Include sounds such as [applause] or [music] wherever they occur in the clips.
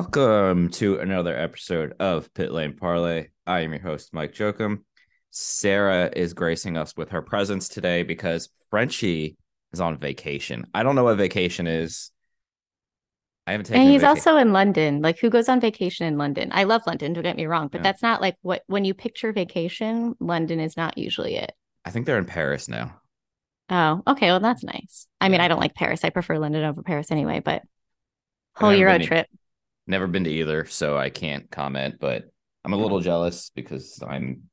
Welcome to another episode of Pit Lane Parlay. I am your host, Mike Jokum. Sarah is gracing us with her presence today because Frenchie is on vacation. I don't know what vacation is. I haven't taken. And he's also in London. Like, who goes on vacation in London? I love London. Don't get me wrong, but Yeah. that's not like what when you picture vacation. London is not usually it. I think they're in Paris now. Oh, okay. Well, that's nice. I mean, I don't like Paris. I prefer London over Paris anyway. But whole Euro been trip. Never been to either, so I can't comment. But I'm a little mm. jealous because I'm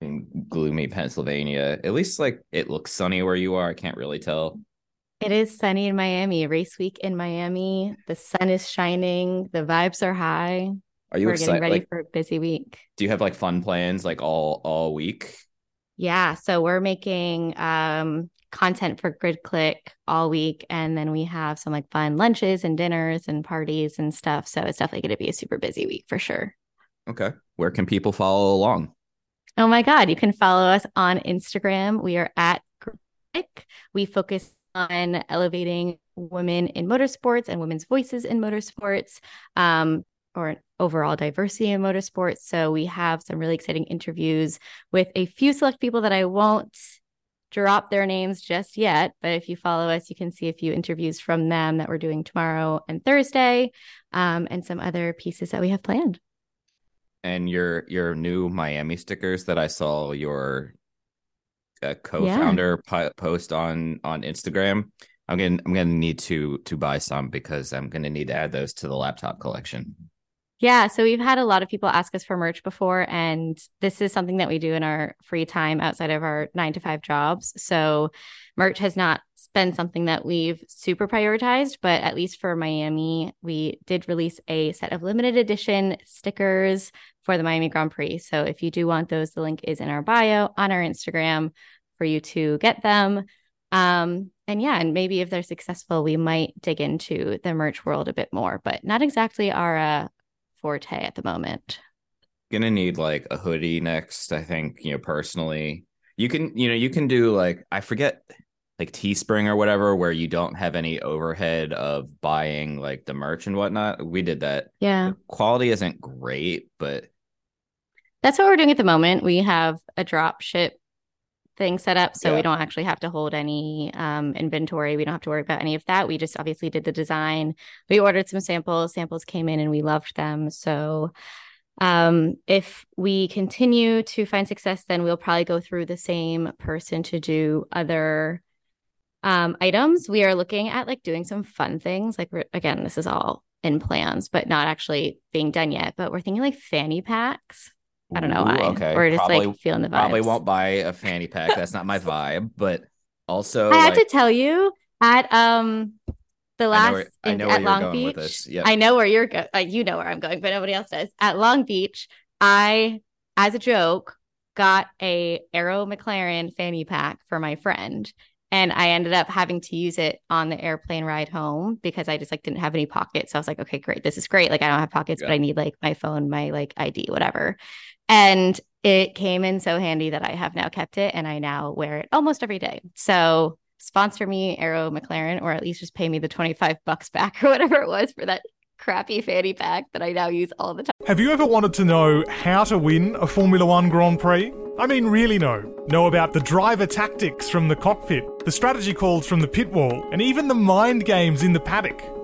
in gloomy Pennsylvania. At least like it looks sunny where you are. I can't really tell. It is sunny in Miami. Race week in Miami. The sun is shining. The vibes are high. Are you We're getting ready Like, for a busy week. do you have like fun plans like all all week? Yeah, so we're making um content for Grid Click all week and then we have some like fun lunches and dinners and parties and stuff. So it's definitely going to be a super busy week for sure. Okay. Where can people follow along? Oh my god, you can follow us on Instagram. We are at Grid Click. We focus on elevating women in motorsports and women's voices in motorsports. Um or overall diversity in motorsports. So we have some really exciting interviews with a few select people that I won't drop their names just yet. But if you follow us, you can see a few interviews from them that we're doing tomorrow and Thursday, um, and some other pieces that we have planned. And your your new Miami stickers that I saw your uh, co-founder po- post on on Instagram. I'm gonna I'm gonna need to to buy some because I'm gonna need to add those to the laptop collection. Yeah, so we've had a lot of people ask us for merch before, and this is something that we do in our free time outside of our nine to five jobs. So, merch has not been something that we've super prioritized, but at least for Miami, we did release a set of limited edition stickers for the Miami Grand Prix. So, if you do want those, the link is in our bio on our Instagram for you to get them. Um, and yeah, and maybe if they're successful, we might dig into the merch world a bit more, but not exactly our uh, forte at the moment. Gonna need like a hoodie next. I think you know personally. You can you know you can do like I forget like Teespring or whatever where you don't have any overhead of buying like the merch and whatnot. We did that. Yeah. The quality isn't great, but That's what we're doing at the moment. We have a drop ship thing set up so Yeah. we don't actually have to hold any um, inventory. We don't have to worry about any of that. We just obviously did the design. We ordered some samples. Samples came in and we loved them. So um, if we continue to find success, then we'll probably go through the same person to do other um, items. We are looking at like doing some fun things. Like again, this is all in plans, but not actually being done yet. But we're thinking like fanny packs. I don't know Ooh, why. Okay, We're just probably like feeling the vibes. probably won't buy a fanny pack. That's not my vibe. But also, I have to tell you at um the I know last in- at Long Beach. Yep. I know where you're going. Like you know where I'm going, but nobody else does. At Long Beach, I, as a joke, got a Arrow McLaren fanny pack for my friend. And I ended up having to use it on the airplane ride home because I just like didn't have any pockets. So I was like, okay, great. This is great. Like I don't have pockets, but I need like my phone, my like ID, whatever. And it came in so handy that I have now kept it and I now wear it almost every day. So sponsor me, Arrow McLaren, or at least just pay me the 25 bucks back [laughs] or whatever it was for that crappy fanny pack that I now use all the time. Have you ever wanted to know how to win a Formula One Grand Prix? I mean, really know. Know about the driver tactics from the cockpit, the strategy calls from the pit wall, and even the mind games in the paddock.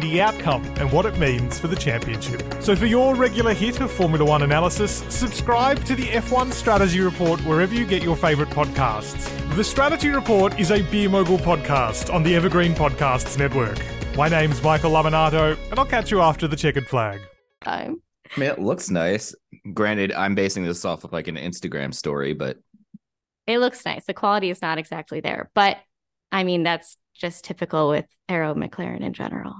the outcome and what it means for the championship. So for your regular hit of Formula One analysis, subscribe to the F1 Strategy Report wherever you get your favourite podcasts. The Strategy Report is a Beer Mogul podcast on the Evergreen Podcasts Network. My name's Michael Lamonato, and I'll catch you after the checkered flag. Time. I mean, it looks nice. Granted, I'm basing this off of like an Instagram story, but It looks nice. The quality is not exactly there, but I mean, that's just typical with Arrow McLaren in general.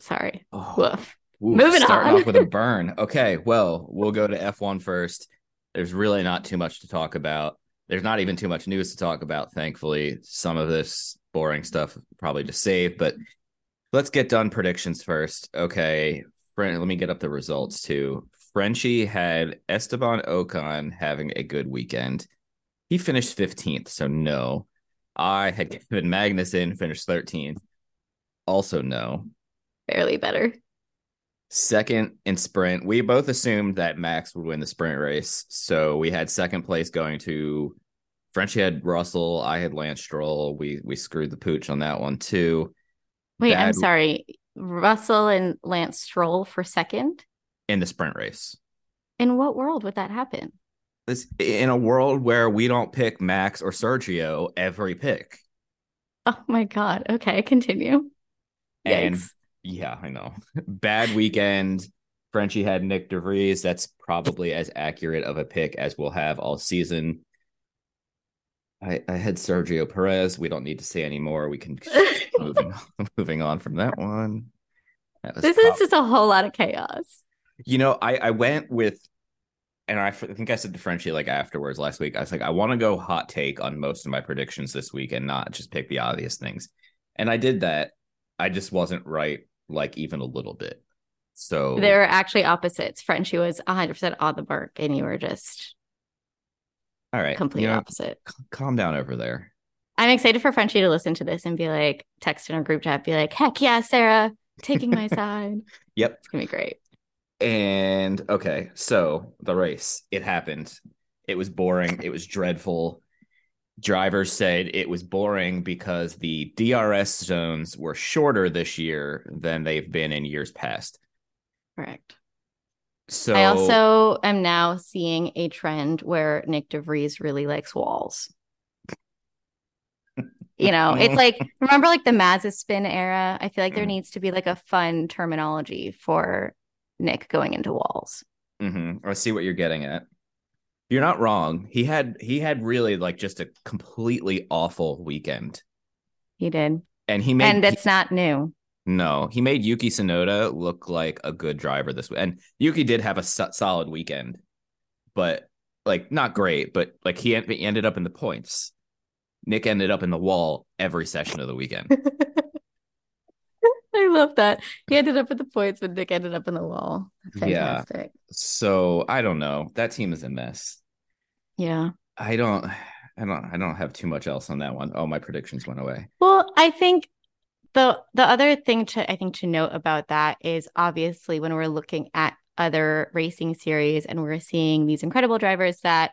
Sorry. oh, Woof. Moving starting on. off with a [laughs] burn. Okay, well, we'll go to F1 first. There's really not too much to talk about. There's not even too much news to talk about, thankfully. Some of this boring stuff probably just saved, but let's get done predictions first. Okay, let me get up the results too. Frenchie had Esteban Ocon having a good weekend. He finished 15th, so no. I had Kevin Magnussen finished 13th. Also no. Barely better. Second in sprint, we both assumed that Max would win the sprint race. So we had second place going to Frenchie had Russell, I had Lance Stroll. We we screwed the pooch on that one too. Wait, I'm sorry. Russell and Lance Stroll for second? in the sprint race. In what world would that happen? This in a world where we don't pick Max or Sergio every pick. Oh my God. Okay, continue. And Yikes. Yeah, I know. [laughs] Bad weekend. Frenchie had Nyck de Vries. That's probably as accurate of a pick as we'll have all season. I, I had Sergio Perez. We don't need to say any more. We can [laughs] moving on, [laughs] moving on from that one. That this is just a whole lot of chaos. You know, I I went with, and I f- think I said to Frenchie like afterwards last week. I was like, I want to go hot take on most of my predictions this week and not just pick the obvious things. And I did that. I just wasn't right, like even a little bit. So They're actually opposites. Frenchie was 100% on the mark, and you were just all right, complete you know, opposite. c- calm down over there. I'm excited for Frenchie to listen to this and be like, text in our group chat, be like, heck yeah, Sarah, taking my [laughs] side. Yep. It's going to be great. And okay, so the race, it happened. It was boring. It was dreadful. Drivers said it was boring because the DRS zones were shorter this year than they've been in years past. Correct. So I also am now seeing a trend where Nyck de Vries really likes walls. [laughs] You know, it's like remember like the Mazespin era. I feel like there Mm. needs to be like a fun terminology for Nick going into walls. Mhm. I see what you're getting at. You're not wrong. He had he had really like just a completely awful weekend, He did, and he made and it's not new. No, he made Yuki Tsunoda look like a good driver this week. And Yuki did have a so- solid weekend, but like not great, but like he, en- he ended up in the points. Nick ended up in the wall every session of the weekend. [laughs] I love that. He ended up with the points, but Nick ended up in the wall. Yeah. Fantastic. so I don't know. That team is a mess. Yeah. I don't I don't I don't have too much else on that one. Oh, my predictions went away. Well, I think the the other thing to I think to note about that is obviously when we're looking at other racing series and we're seeing these incredible drivers that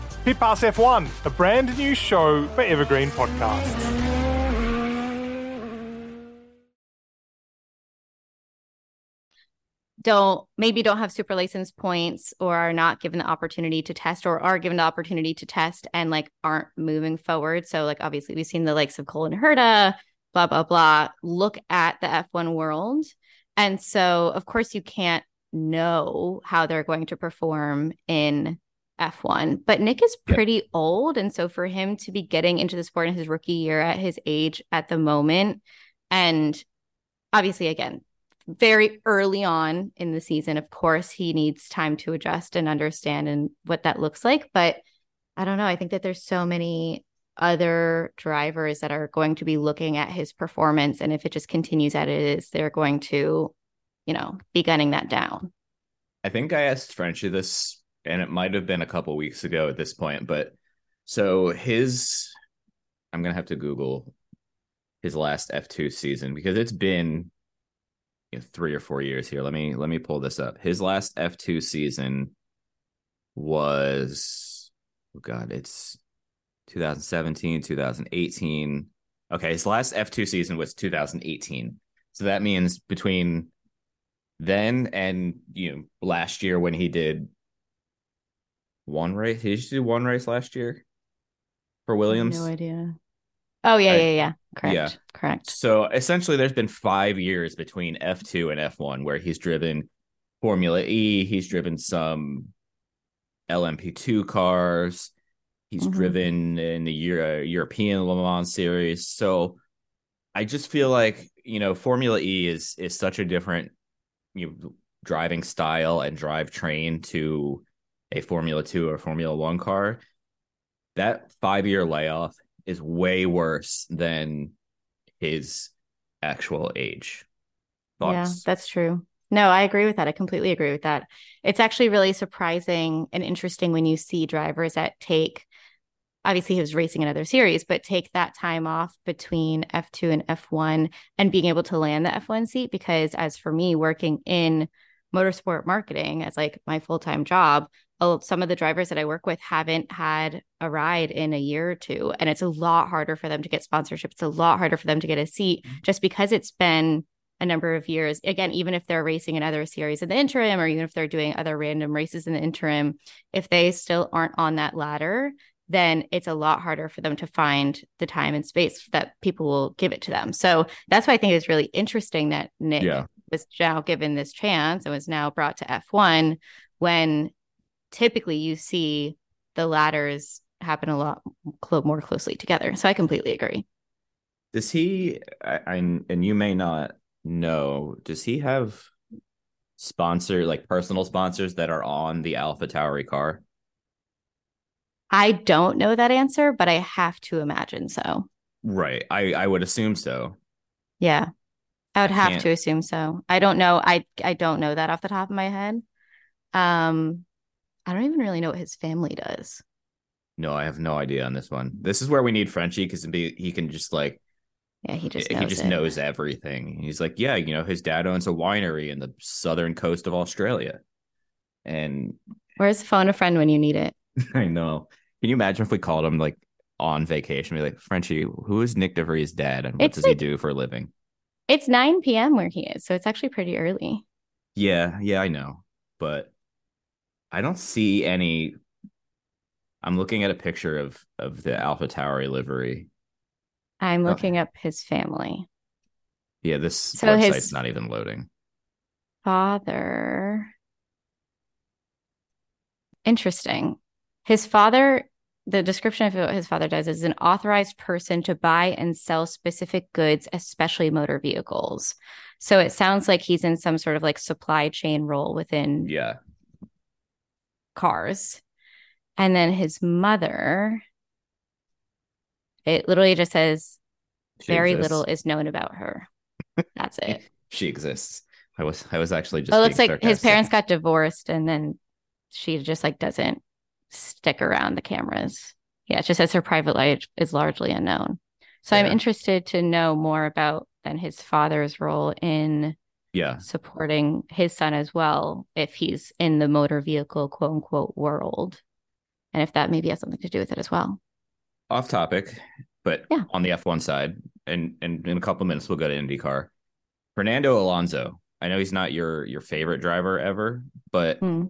Pit Pass F1, a brand new show for Evergreen Podcasts. don't maybe don't have super license points or are not given the opportunity to test or are given the opportunity to test and like aren't moving forward. So like obviously we've seen the likes of Colton Herta, blah blah blah. Look at the F1 world. And so of course you can't know how they're going to perform in F1. But Nick is Yep. pretty old and so for him to be getting into the sport in his rookie year at his age at the moment and obviously again very early on in the season. Of course, he needs time to adjust and understand and what that looks like. But I don't know. I think that there's so many other drivers that are going to be looking at his performance. And if it just continues as it is, they're going to, you know, be gunning that down. I think I asked Frenchie this, and it might have been a couple weeks ago at this point, but So his, I'm gonna have to Google his last F2 season because it's been you know, three or four years here. Let me let me pull this up. His last F2 season was oh god, it's 2017, 2018. Okay, his last F2 season was 2018. So that means between then and you know last year when he did one race, he just do one race last year for Williams. No idea. Oh yeah, I- yeah, yeah. Correct. yeah. Correct. So essentially, there's been five years between F2 and F1 where he's driven Formula E. He's driven some LMP2 cars. He's Mhm. driven in the Euro- European Le Mans series. So I just feel like you know Formula E is is such a different you know, driving style and drive train to a Formula Two or Formula One car. That five year layoff is way worse than his actual age. Yeah, that's true. No, I agree with that. I completely agree with that. It's actually really surprising and interesting when you see drivers that take, obviously, he was racing in other series, but take that time off between F2 and F1 and being able to land the F1 seat. Because as for me, working in motorsport marketing as like my full time job, some of the drivers that I work with haven't had a ride in a year or two. And it's a lot harder for them to get sponsorship. It's a lot harder for them to get a seat mm-hmm. just because it's been a number of years. Again, even if they're racing in other series in the interim, or even if they're doing other random races in the interim, if they still aren't on that ladder, then it's a lot harder for them to find the time and space that people will give it to them. So that's why I think it's really interesting that Nick Yeah. was now given this chance and was now brought to F1 when typically you see the ladders happen a lot clo- more closely together. So I completely agree. Does he? I, I and you may not know. Does he have sponsor like personal sponsors that are on the Alpha Tauri car? I don't know that answer, but I have to imagine so. Right. I I would assume so. Yeah. I would I have can't- to assume so. I don't know. I I don't know that off the top of my head. Um I don't even really know what his family does. No, I have no idea on this one. This is where we need Frenchie because he can just like Yeah, he just he just it. knows everything. He's like, yeah, you know, his dad owns a winery in the southern coast of Australia, and Where's the phone a friend when you need it? [laughs] I know. Can you imagine if we called him like on vacation? Be like, Frenchie, who is Nyck de Vries' dad, and what It's does he do for a living? It's 9 p.m. where he is, so it's actually pretty early. Yeah, yeah, I know, but I don't see any. I'm looking at a picture of of the Alpha Tauri livery. I'm Oh. looking up his family. Yeah, this So website's his- not even loading. Father. Interesting. His father, the description of what his father does is an authorized person to buy and sell specific goods, especially motor vehicles. So it sounds like he's in some sort of like supply chain role within Yeah, cars. And then his mother, it literally just says she very exists. little is known about her. That's [laughs] it. She exists. I was I was actually just. It looks like his parents got divorced and then she just like doesn't stick around the cameras. Yeah, it just says her private life is largely unknown. So I'm interested to know more about then his father's role in Yeah, supporting his son as well, if he's in the motor vehicle quote unquote world. And if that maybe has something to do with it as well. off topic, but Yeah. on the F1 side, and and in a couple minutes we'll go to IndyCar. Fernando Alonso. I know he's not your your favorite driver ever, but Hmm.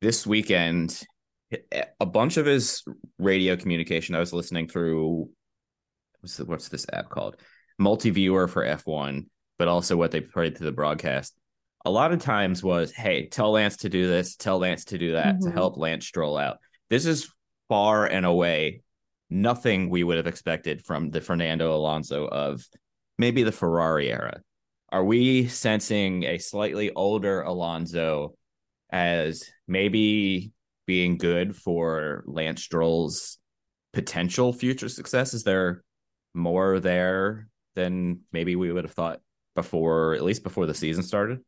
this weekend, a bunch of his radio communication. I was listening through what's the, what's this app called? Multi-viewer for F1, but also what they played through the broadcast. A lot of times was, hey, tell Lance to do this, tell Lance to do that to Mhm. help Lance stroll out. This is far and away nothing we would have expected from the Fernando Alonso of maybe the Ferrari era. Are we sensing a slightly older Alonso as maybe being good for Lance Stroll's potential future success? Is there more there than maybe we would have thought before, at least before the season started?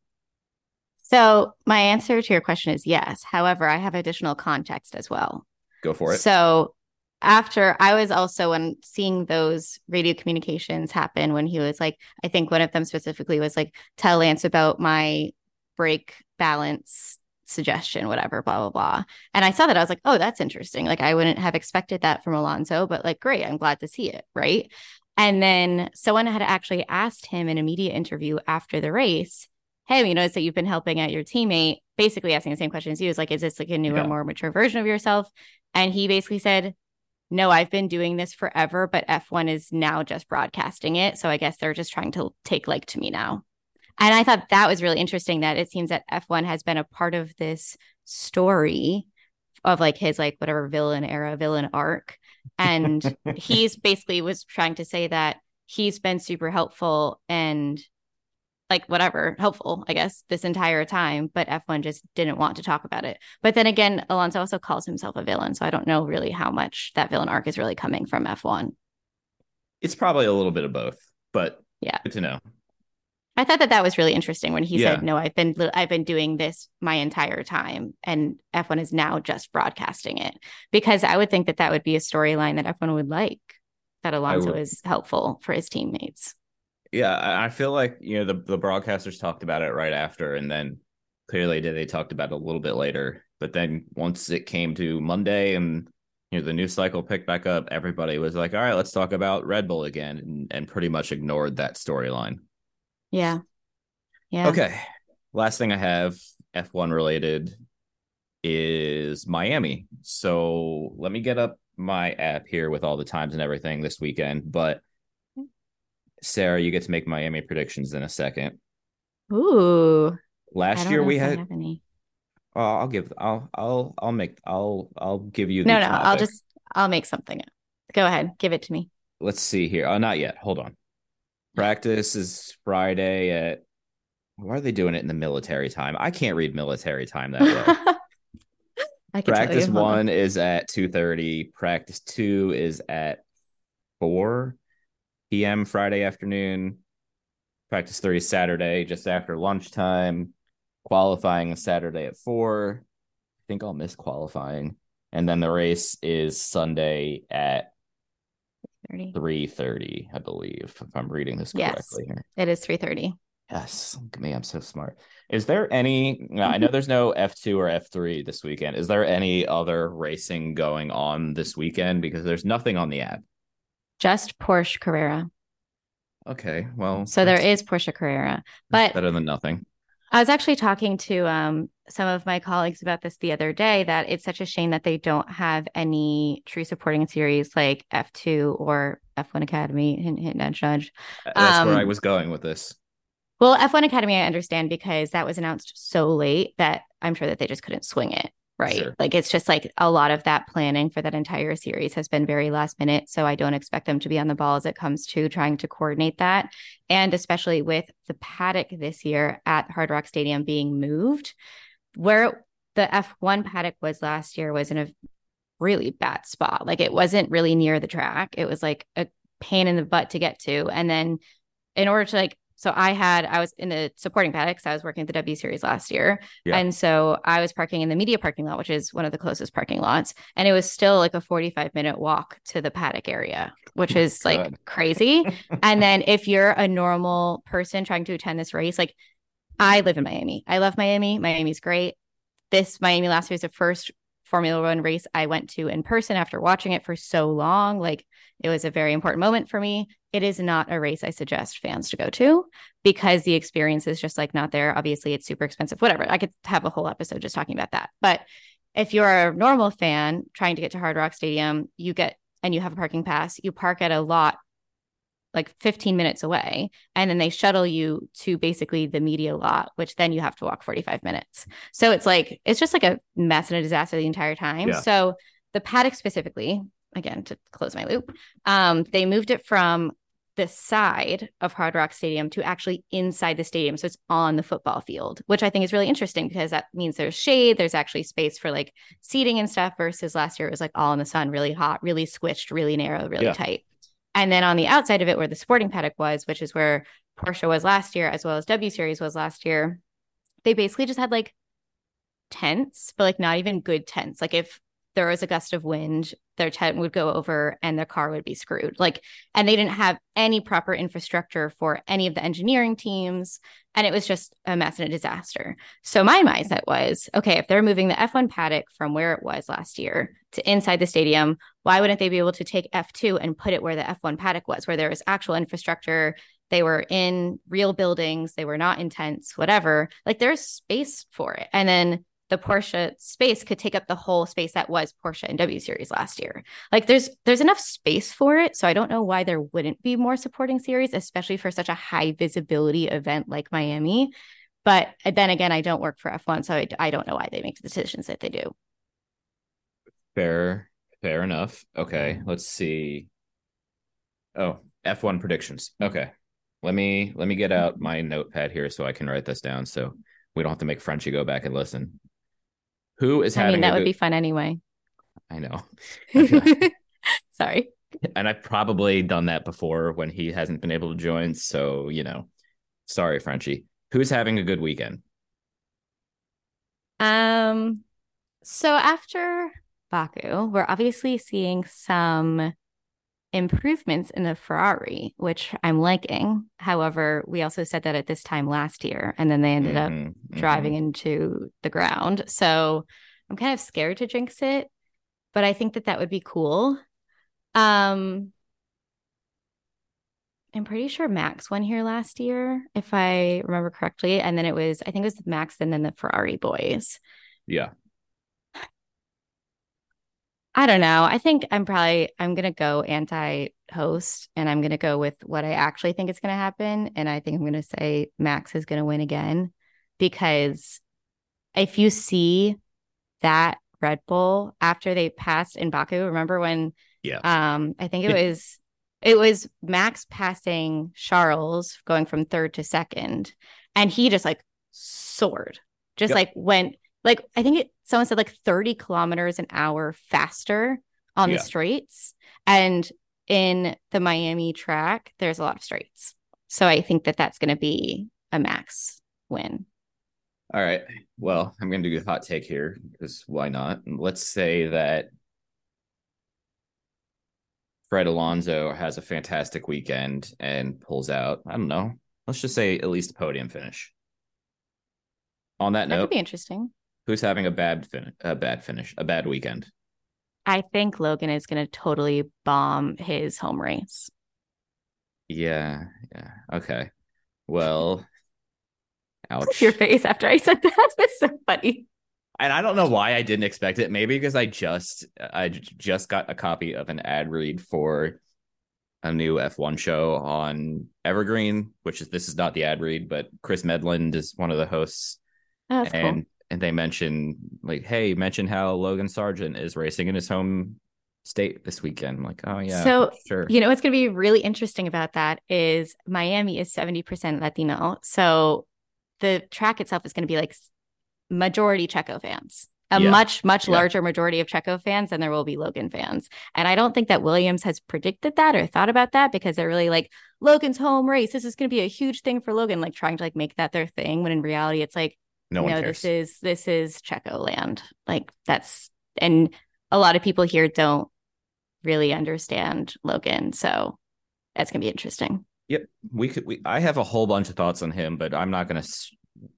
So my answer to your question is yes. However, I have additional context as well. Go for it. So after I was also when seeing those radio communications happen when he was like, I think one of them specifically was like, tell Lance about my brake balance suggestion, whatever, blah, blah, blah. And I saw that I was like, oh, that's interesting. Like I wouldn't have expected that from Alonso, but like, great, I'm glad to see it. Right. And then someone had actually asked him in a media interview after the race, Hey, we noticed that you've been helping out your teammate, basically asking the same question as you was like, is this like a newer, yeah. more mature version of yourself? And he basically said, no, I've been doing this forever, but F1 is now just broadcasting it. So I guess they're just trying to take like to me now. And I thought that was really interesting that it seems that F1 has been a part of this story of like his like whatever villain era, villain arc. And he's basically was trying to say that he's been super helpful and like whatever, helpful, I guess, this entire time, but F1 just didn't want to talk about it. But then again, Alonso also calls himself a villain. So I don't know really how much that villain arc is really coming from F1. It's probably a little bit of both, but yeah, good to know. I thought that that was really interesting when he yeah. said, "No, I've been I've been doing this my entire time, and F1 is now just broadcasting it." Because I would think that that would be a storyline that F1 would like. That Alonso is helpful for his teammates. Yeah, I feel like you know the the broadcasters talked about it right after, and then clearly they talked about it a little bit later. But then once it came to Monday and you know the news cycle picked back up, everybody was like, "All right, let's talk about Red Bull again," and, and pretty much ignored that storyline. Yeah. Yeah. Okay. Last thing I have F1 related is Miami. So let me get up my app here with all the times and everything this weekend. But Sarah, you get to make Miami predictions in a second. Ooh. Last year we had. Oh, I'll give. I'll. I'll. I'll make. I'll. I'll give you. no, no. Topic. I'll just. I'll make something. Go ahead. Give it to me. Let's see here. Oh, not yet. Hold on. Practice is Friday at. Why are they doing it in the military time? I can't read military time that way. [laughs] I can Practice one is at two thirty. Practice two is at four p.m. Friday afternoon. Practice three is Saturday just after lunchtime. Qualifying is Saturday at four. I think I'll miss qualifying, and then the race is Sunday at 3 30, I believe, if I'm reading this correctly yes, here. It is 3 30. Yes, me, I'm so smart. Is there any? I know mm-hmm. there's no F2 or F3 this weekend. Is there any other racing going on this weekend? Because there's nothing on the app. Just Porsche Carrera. Okay, well, so there is Porsche Carrera, but better than nothing. I was actually talking to um, some of my colleagues about this the other day that it's such a shame that they don't have any true supporting series like F2 or F1 Academy. Hint, hint, nudge, nudge. That's um, where I um, was going with this. Well, F1 Academy, I understand because that was announced so late that I'm sure that they just couldn't swing it right. sure. like it's just like a lot of that planning for that entire series has been very last minute so i don't expect them to be on the ball as it comes to trying to coordinate that. And especially with the paddock this year at hard rock stadium being moved where the f1 paddock was last year was in a really bad spot. Like it wasn't really near the track. It was like a pain in the butt to get to. And then in order to like so I had I was in the supporting paddocks. I was working at the W series last year. Yeah. And so I was parking in the media parking lot, which is one of the closest parking lots. And it was still like a 45 minute walk to the paddock area, which is like crazy. [laughs] and then if you're a normal person trying to attend this race, like I live in Miami. I love Miami. Miami's great. This Miami last year is the first Formula One race I went to in person after watching it for so long. Like it was a very important moment for me. It is not a race I suggest fans to go to because the experience is just like not there. Obviously, it's super expensive, whatever. I could have a whole episode just talking about that. But if you're a normal fan trying to get to Hard Rock Stadium, you get and you have a parking pass, you park at a lot like 15 minutes away and then they shuttle you to basically the media lot which then you have to walk 45 minutes so it's like it's just like a mess and a disaster the entire time yeah. so the paddock specifically again to close my loop um, they moved it from the side of Hard Rock Stadium to actually inside the stadium. So it's on the football field, which I think is really interesting because that means there's shade, there's actually space for like seating and stuff versus last year it was like all in the sun, really hot, really squished, really narrow, really yeah. tight. And then on the outside of it, where the sporting paddock was, which is where Porsche was last year, as well as W Series was last year, they basically just had like tents, but like not even good tents. Like if there was a gust of wind, their tent would go over and their car would be screwed. Like, and they didn't have any proper infrastructure for any of the engineering teams. And it was just a mess and a disaster. So my mindset was okay, if they're moving the F1 paddock from where it was last year to inside the stadium, why wouldn't they be able to take F2 and put it where the F1 paddock was, where there was actual infrastructure? They were in real buildings, they were not in tents, whatever. Like there's space for it. And then the Porsche space could take up the whole space that was Porsche and W series last year. Like there's there's enough space for it, so I don't know why there wouldn't be more supporting series, especially for such a high visibility event like Miami. But then again, I don't work for F1, so I, I don't know why they make the decisions that they do. Fair, fair enough. Okay, let's see. Oh, F1 predictions. Okay. Let me let me get out my notepad here so I can write this down so we don't have to make Frenchie go back and listen. Who is having? I mean, that would be fun anyway. I know. [laughs] Sorry. And I've probably done that before when he hasn't been able to join. So you know, sorry, Frenchie. Who's having a good weekend? Um. So after Baku, we're obviously seeing some improvements in the Ferrari, which I'm liking. However, we also said that at this time last year, and then they ended mm-hmm, up driving mm-hmm. into the ground. So I'm kind of scared to jinx it, but I think that that would be cool. Um, I'm pretty sure Max won here last year, if I remember correctly. And then it was, I think it was Max and then the Ferrari boys. Yeah. I don't know. I think I'm probably I'm gonna go anti-host, and I'm gonna go with what I actually think is gonna happen, and I think I'm gonna say Max is gonna win again because if you see that Red Bull after they passed in Baku, remember when? Yeah. Um, I think it was it was Max passing Charles going from third to second, and he just like soared, just yep. like went like I think it someone said like 30 kilometers an hour faster on yeah. the straights. And in the Miami track, there's a lot of straights. So I think that that's going to be a max win. All right. Well, I'm going to do a hot take here because why not? Let's say that Fred Alonso has a fantastic weekend and pulls out, I don't know, let's just say at least a podium finish. On that, that note, that could be interesting. Who's having a bad fin- a bad finish, a bad weekend? I think Logan is going to totally bomb his home race. Yeah, yeah. Okay. Well, [laughs] ouch. Your face after I said that [laughs] was so funny. And I don't know why I didn't expect it. Maybe because I just I just got a copy of an ad read for a new F1 show on Evergreen, which is this is not the ad read, but Chris Medland is one of the hosts. Oh, and cool and they mention like, hey, mention how Logan Sargeant is racing in his home state this weekend. I'm like, oh yeah, so sure. You know what's going to be really interesting about that is Miami is seventy percent Latino, so the track itself is going to be like majority Checo fans. A yeah. much, much yeah. larger majority of Checo fans than there will be Logan fans. And I don't think that Williams has predicted that or thought about that because they're really like, Logan's home race. This is going to be a huge thing for Logan, like trying to like make that their thing. When in reality, it's like, no cares. this is this is Checo land. Like that's and a lot of people here don't really understand Logan. So that's gonna be interesting. Yep, we could. We I have a whole bunch of thoughts on him, but I'm not gonna.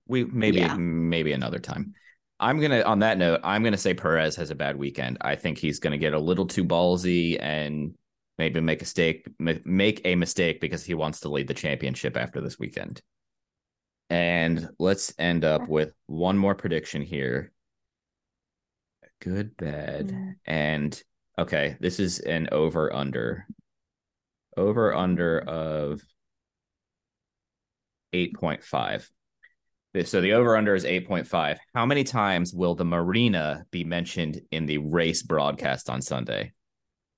We maybe yeah. maybe another time. I'm gonna on that note. I'm gonna say Perez has a bad weekend. I think he's gonna get a little too ballsy and maybe make a mistake make a mistake because he wants to lead the championship after this weekend. And let's end up with one more prediction here. Good, bad, mm. and okay. This is an over under. Over under of 8.5. So the over under is 8.5. How many times will the marina be mentioned in the race broadcast on Sunday?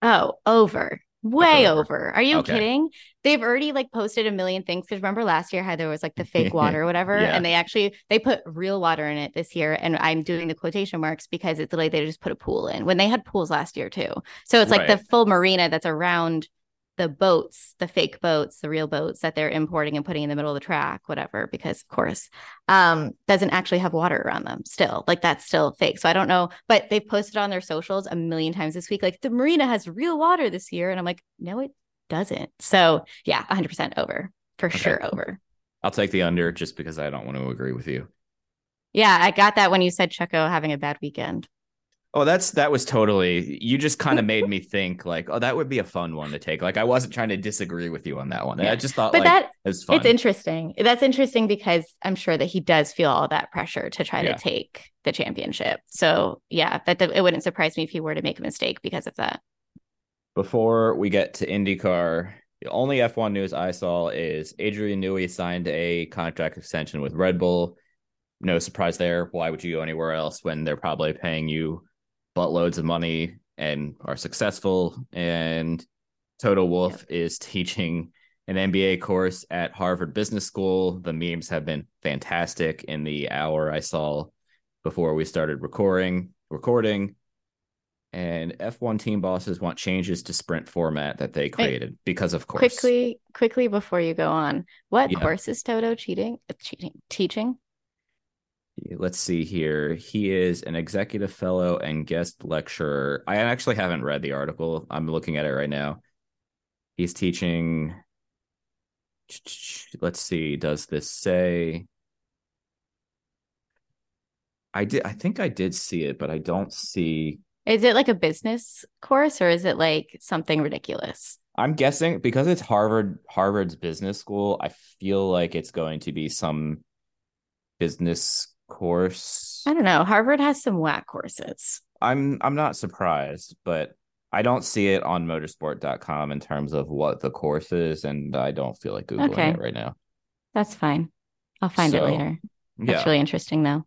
Oh, over. Way over. over. Are you okay. kidding? They've already like posted a million things because remember last year how there was like the fake [laughs] water or whatever, yeah. and they actually they put real water in it this year, and I'm doing the quotation marks because it's like they just put a pool in when they had pools last year too. So it's like right. the full marina that's around the boats, the fake boats, the real boats that they're importing and putting in the middle of the track, whatever, because of course, um, doesn't actually have water around them still. Like that's still fake. So I don't know, but they've posted on their socials a million times this week, like the marina has real water this year. And I'm like, no, it doesn't. So yeah, 100% over for okay. sure over. I'll take the under just because I don't want to agree with you. Yeah, I got that when you said Checo having a bad weekend. Oh, that's that was totally. You just [laughs] kind of made me think like, oh, that would be a fun one to take. Like, I wasn't trying to disagree with you on that one. Yeah. I just thought, but like, that was fun. It's interesting. That's interesting because I'm sure that he does feel all that pressure to try yeah. to take the championship. So yeah, that it wouldn't surprise me if he were to make a mistake because of that. Before we get to IndyCar, the only F1 news I saw is Adrian Newey signed a contract extension with Red Bull. No surprise there. Why would you go anywhere else when they're probably paying you buttloads of money and are successful. And Toto Wolff is teaching an MBA course at Harvard Business School. The memes have been fantastic in the hour I saw before we started recording recording. And F1 team bosses want changes to sprint format that they created hey, because of course. Quickly, quickly before you go on, what yeah. course is Toto cheating? Cheating, teaching? Let's see here. He is an executive fellow and guest lecturer. I actually haven't read the article. I'm looking at it right now. He's teaching. Let's see. Does this say? I did. I think I did see it, but I don't see. Is it like a business course or is it like something ridiculous? I'm guessing because it's Harvard Harvard's business school. I feel like it's going to be some business course. I don't know. Harvard has some whack courses. I'm I'm not surprised, but I don't see it on motorsport.com in terms of what the course is, and I don't feel like Googling okay. it right now. That's fine. I'll find so, it later. That's yeah. really interesting though.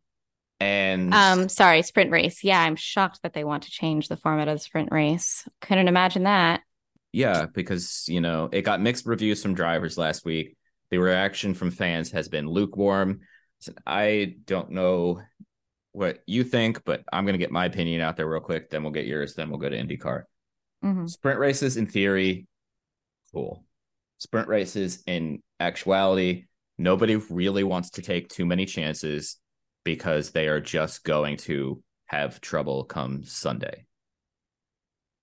And um sorry, sprint race. Yeah, I'm shocked that they want to change the format of the sprint race. Couldn't imagine that. Yeah, because you know, it got mixed reviews from drivers last week. The reaction from fans has been lukewarm. I don't know what you think, but I'm going to get my opinion out there real quick. Then we'll get yours. Then we'll go to IndyCar. Mm-hmm. Sprint races, in theory, cool. Sprint races, in actuality, nobody really wants to take too many chances because they are just going to have trouble come Sunday.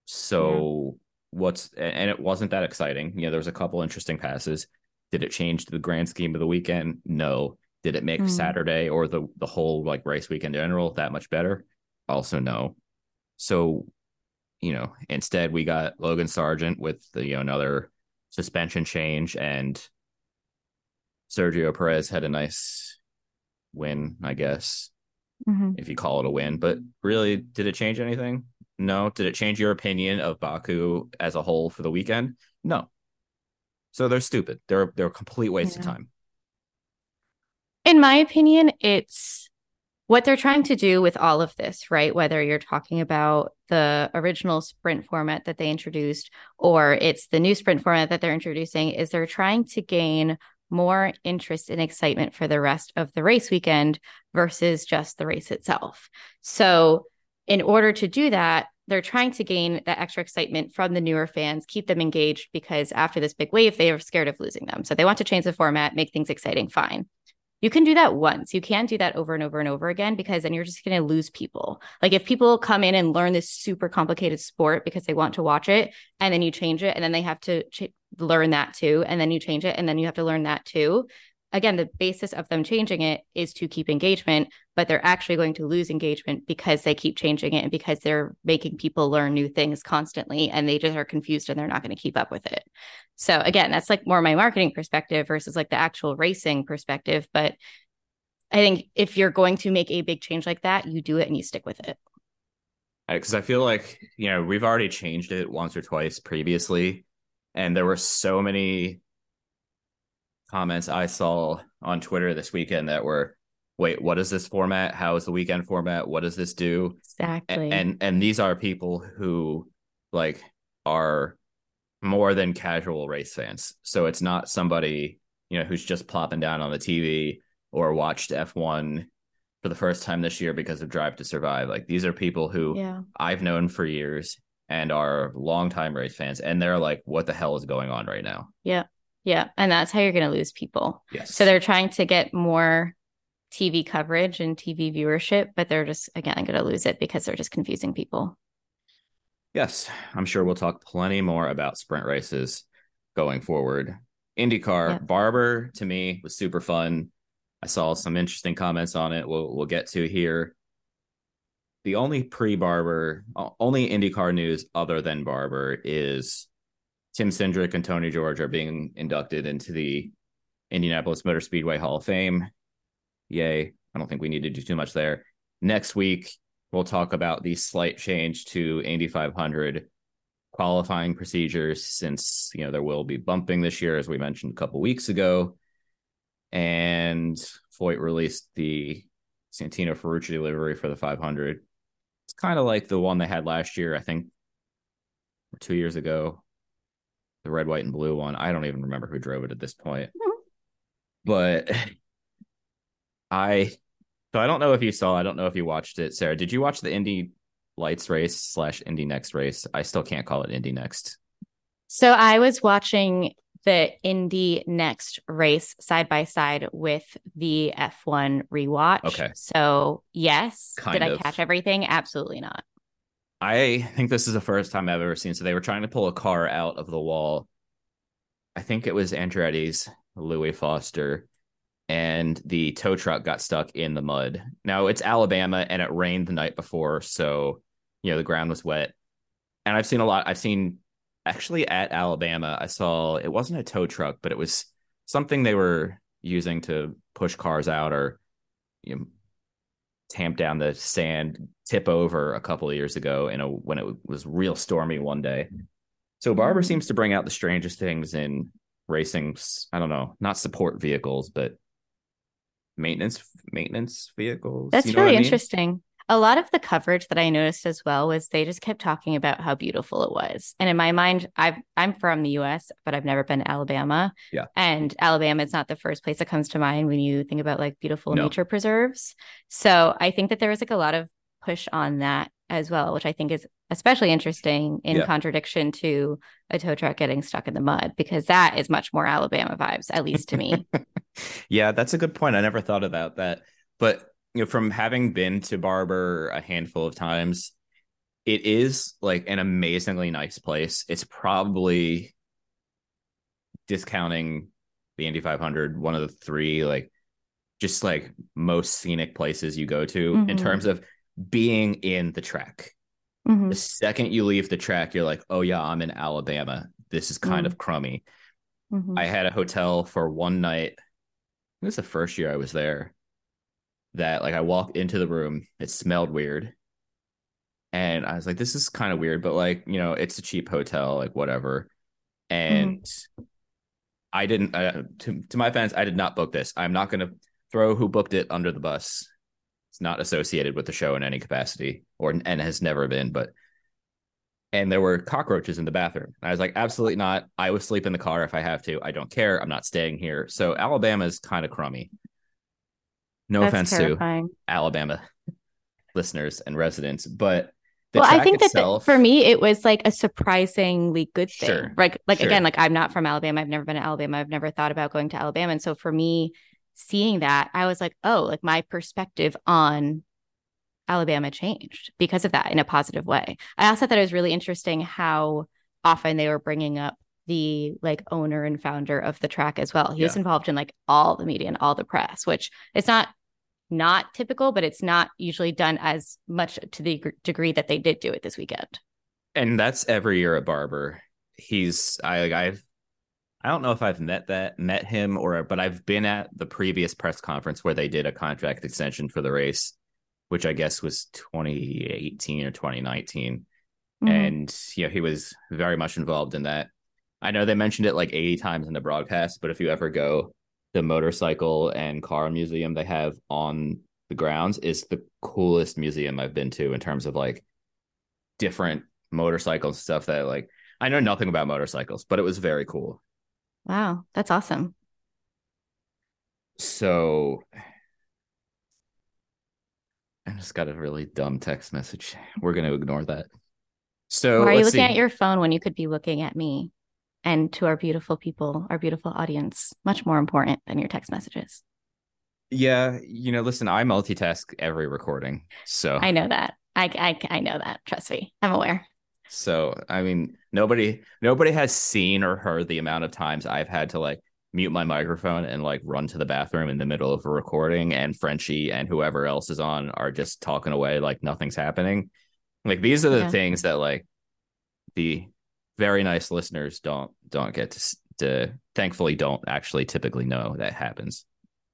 So, yeah. what's and it wasn't that exciting. You know, there was a couple interesting passes. Did it change the grand scheme of the weekend? No. Did it make mm. Saturday or the the whole like race week in general that much better? Also no. So, you know, instead we got Logan Sargeant with the you know another suspension change and Sergio Perez had a nice win, I guess. Mm-hmm. If you call it a win, but really, did it change anything? No. Did it change your opinion of Baku as a whole for the weekend? No. So they're stupid. They're they're a complete waste yeah. of time in my opinion, it's what they're trying to do with all of this, right? Whether you're talking about the original sprint format that they introduced or it's the new sprint format that they're introducing, is they're trying to gain more interest and excitement for the rest of the race weekend versus just the race itself. So, in order to do that, they're trying to gain that extra excitement from the newer fans, keep them engaged because after this big wave, they are scared of losing them. So they want to change the format, make things exciting, fine you can do that once. You can't do that over and over and over again because then you're just going to lose people. Like if people come in and learn this super complicated sport because they want to watch it and then you change it and then they have to ch- learn that too and then you change it and then you have to learn that too again, the basis of them changing it is to keep engagement, but they're actually going to lose engagement because they keep changing it and because they're making people learn new things constantly and they just are confused and they're not going to keep up with it. So again, that's like more my marketing perspective versus like the actual racing perspective. But I think if you're going to make a big change like that, you do it and you stick with it. Because I feel like, you know, we've already changed it once or twice previously. And there were so many comments I saw on Twitter this weekend that were, wait, what is this format? How is the weekend format? What does this do? Exactly. And and, these are people who like are more than casual race fans. So it's not somebody, you know, who's just plopping down on the TV or watched F1 for the first time this year because of Drive to Survive. Like these are people who yeah. I've known for years. and are longtime race fans, and they're like, "What the hell is going on right now?" Yeah. Yeah. And that's how you're going to lose people. Yes. So they're trying to get more TV coverage and TV viewership, but they're just, again, going to lose it because they're just confusing people. Yes, I'm sure we'll talk plenty more about sprint races going forward. IndyCar Yeah. Barber to me was super fun. I saw some interesting comments on it. We'll we'll get to here. The only pre-Barber, only IndyCar news other than Barber is Tim Cindric and Tony George are being inducted into the Indianapolis Motor Speedway Hall of Fame. Yay. I don't think we need to do too much there. Next week, we'll talk about the slight change to Indy 500 qualifying procedures since, you know, there will be bumping this year, as we mentioned a couple weeks ago. And Foyt released the Santino Ferrucci livery for the 500. It's kind of like the one they had last year, I think, or two years ago. The red, white, and blue one. I don't even remember who drove it at this point. Mm-hmm. But [laughs] I so I don't know if you saw, I don't know if you watched it, Sarah. Did you watch the Indy Lights race slash Indy Next race? I still can't call it Indy Next. So I was watching the Indy Next race side by side with the F1 rewatch. Okay. So, yes. Kind Did I catch everything? Absolutely not. I think this is the first time I've ever seen. So they were trying to pull a car out of the wall. I think it was Andretti's Louis Foster, and the tow truck got stuck in the mud. Now it's Alabama and it rained the night before, so you know the ground was wet. And I've seen a lot. I've seen actually at Alabama, I saw it wasn't a tow truck, but it was something they were using to push cars out or you know, tamp down the sand, tip over a couple of years ago in a when it was real stormy one day. So Barber mm-hmm. seems to bring out the strangest things in racing. I don't know, not support vehicles, but maintenance maintenance vehicles. That's You know really I mean? interesting. A lot of the coverage that I noticed as well was they just kept talking about how beautiful it was. And in my mind, I've I'm from the US, but I've never been to Alabama. Yeah. And Alabama is not the first place that comes to mind when you think about like beautiful No. nature preserves. So I think that there was like a lot of push on that as well, which I think is especially interesting in Yeah. contradiction to a tow truck getting stuck in the mud, because that is much more Alabama vibes, at least to me. [laughs] Yeah, that's a good point. I never thought about that. But you know, from having been to Barber a handful of times, it is like an amazingly nice place. It's probably discounting the Indy 500, one of the three like just like most scenic places you go to in Mhm. terms of being in the track. Mhm. The second you leave the track, you're like, "Oh yeah, I'm in Alabama. This is kind Mm. of crummy." Mhm. I had a hotel for one night. It was the first year I was there. That like I walked into the room, it smelled weird. And I was like, this is kind of weird, but like, you know, it's a cheap hotel, like whatever. And I didn't uh, to to my fans, I did not book this. I'm not gonna throw who booked it under the bus. It's not associated with the show in any capacity, or and has never been, but and there were cockroaches in the bathroom. I was like, absolutely not. I will sleep in the car if I have to. I don't care. I'm not staying here. So Alabama is kind of crummy. No That's offense terrifying. to Alabama [laughs] listeners and residents, but well, I think that the- for me, it was like a surprisingly good thing. Sure, Like, like sure. again, like I'm not from Alabama. I've never been to Alabama. I've never thought about going to Alabama. And so for me, seeing that, I was like, oh, like my perspective on Alabama changed because of that in a positive way. I also thought it was really interesting how often they were bringing up the like owner and founder of the track as well. He was involved in like all the media and all the press, which it's not not typical, but it's not usually done as much to the degree that they did do it this weekend. and that's every year at Barber. He's I I've I don't know if I've met that met him or but I've been at the previous press conference where they did a contract extension for the race, which I guess was 2018 or 2019. Mhm. And you know, he was very much involved in that. I know they mentioned it like 80 times in the broadcast, but if you ever go the motorcycle and car museum they have on the grounds is the coolest museum I've been to in terms of like different motorcycles stuff that like I know nothing about motorcycles, but it was very cool. Wow, that's awesome. So I just got a really dumb text message. We're going to ignore that. So Why are you looking see. at your phone when you could be looking at me and to our beautiful people, our beautiful audience? Much more important than your text messages. Yeah, you know, listen, I multitask every recording. So I know that. I, I, I know that. Trust me. I'm aware. So I mean, nobody nobody has seen or heard the amount of times I've had to like mute my microphone and like run to the bathroom in the middle of a recording and Frenchie and whoever else is on are just talking away like nothing's happening. Like these are the Yeah. things that like the very nice listeners don't don't get to, to thankfully don't actually typically know that happens.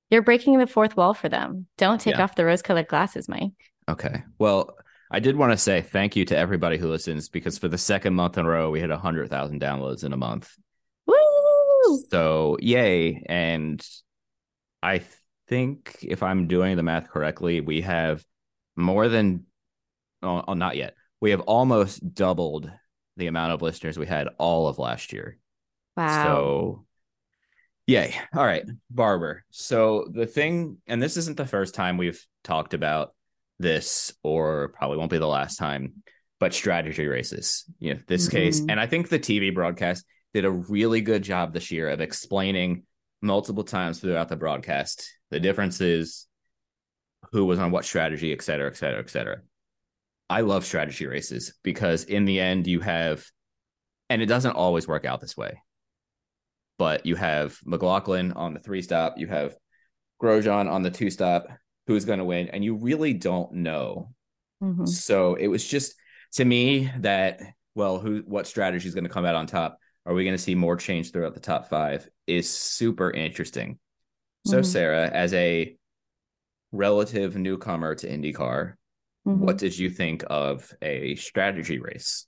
You're breaking the fourth wall for them. Don't take Yeah. off the rose colored glasses, Mike. Okay. Well, I did want to say thank you to everybody who listens because for the second month in a row we hit 100,000 downloads in a month. Woo! So yay. And I think if I'm doing the math correctly, we have more than oh, oh, not yet. We have almost doubled the amount of listeners we had all of last year. Wow. So yay. All right, Barber. So the thing, and this isn't the first time we've talked about this, or probably won't be the last time, but strategy races. You know, this case, Mhm. and I think the TV broadcast did a really good job this year of explaining multiple times throughout the broadcast the differences, who was on what strategy, et cetera, et cetera, et cetera. I love strategy races because in the end you have, and it doesn't always work out this way but you have McLaughlin on the three stop, you have Grosjean on the two stop, who's going to win, and you really don't know. Mhm. So it was just to me that well, who what strategy is going to come out on top? Are we going to see more change throughout the top five? Is super interesting. So Mhm. Sarah, as a relative newcomer to IndyCar, Mhm. what did you think of a strategy race?